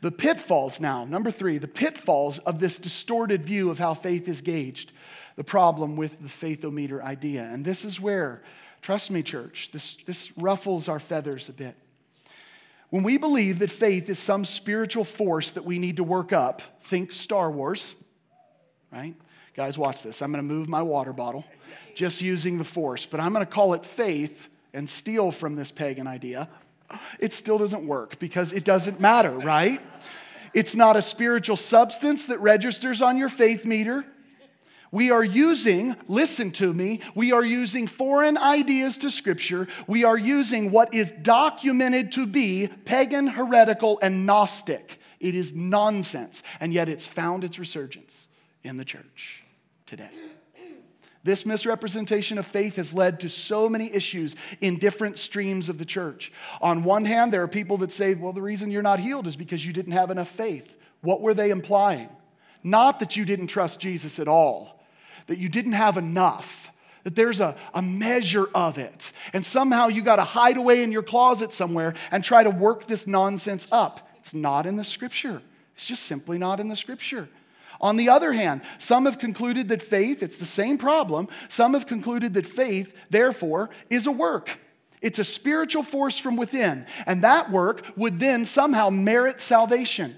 The pitfalls now, number three, the pitfalls of this distorted view of how faith is gauged. The problem with the faithometer idea. And this is where, trust me, church, this, this ruffles our feathers a bit. When we believe that faith is some spiritual force that we need to work up, think Star Wars, right? Guys, watch this. I'm going to move my water bottle just using the force, but I'm going to call it faith and steal from this pagan idea. It still doesn't work because it doesn't matter, right? It's not a spiritual substance that registers on your faith meter. We are using, listen to me, we are using foreign ideas to Scripture. We are using what is documented to be pagan, heretical, and Gnostic. It is nonsense, and yet it's found its resurgence in the church today. This misrepresentation of faith has led to so many issues in different streams of the church. On one hand, there are people that say, well, the reason you're not healed is because you didn't have enough faith. What were they implying? Not that you didn't trust Jesus at all that you didn't have enough, that there's a, a measure of it. And somehow you got to hide away in your closet somewhere and try to work this nonsense up. It's not in the scripture, it's just simply not in the scripture. On the other hand, some have concluded that faith, it's the same problem. Some have concluded that faith, therefore, is a work. It's a spiritual force from within. And that work would then somehow merit salvation.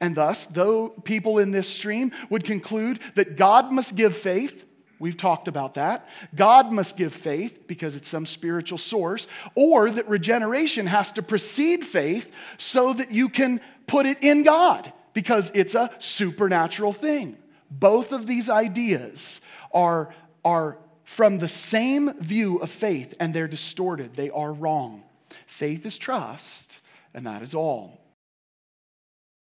And thus, though people in this stream would conclude that God must give faith, we've talked about that. God must give faith because it's some spiritual source, or that regeneration has to precede faith so that you can put it in God because it's a supernatural thing. Both of these ideas are, are from the same view of faith and they're distorted. They are wrong. Faith is trust, and that is all.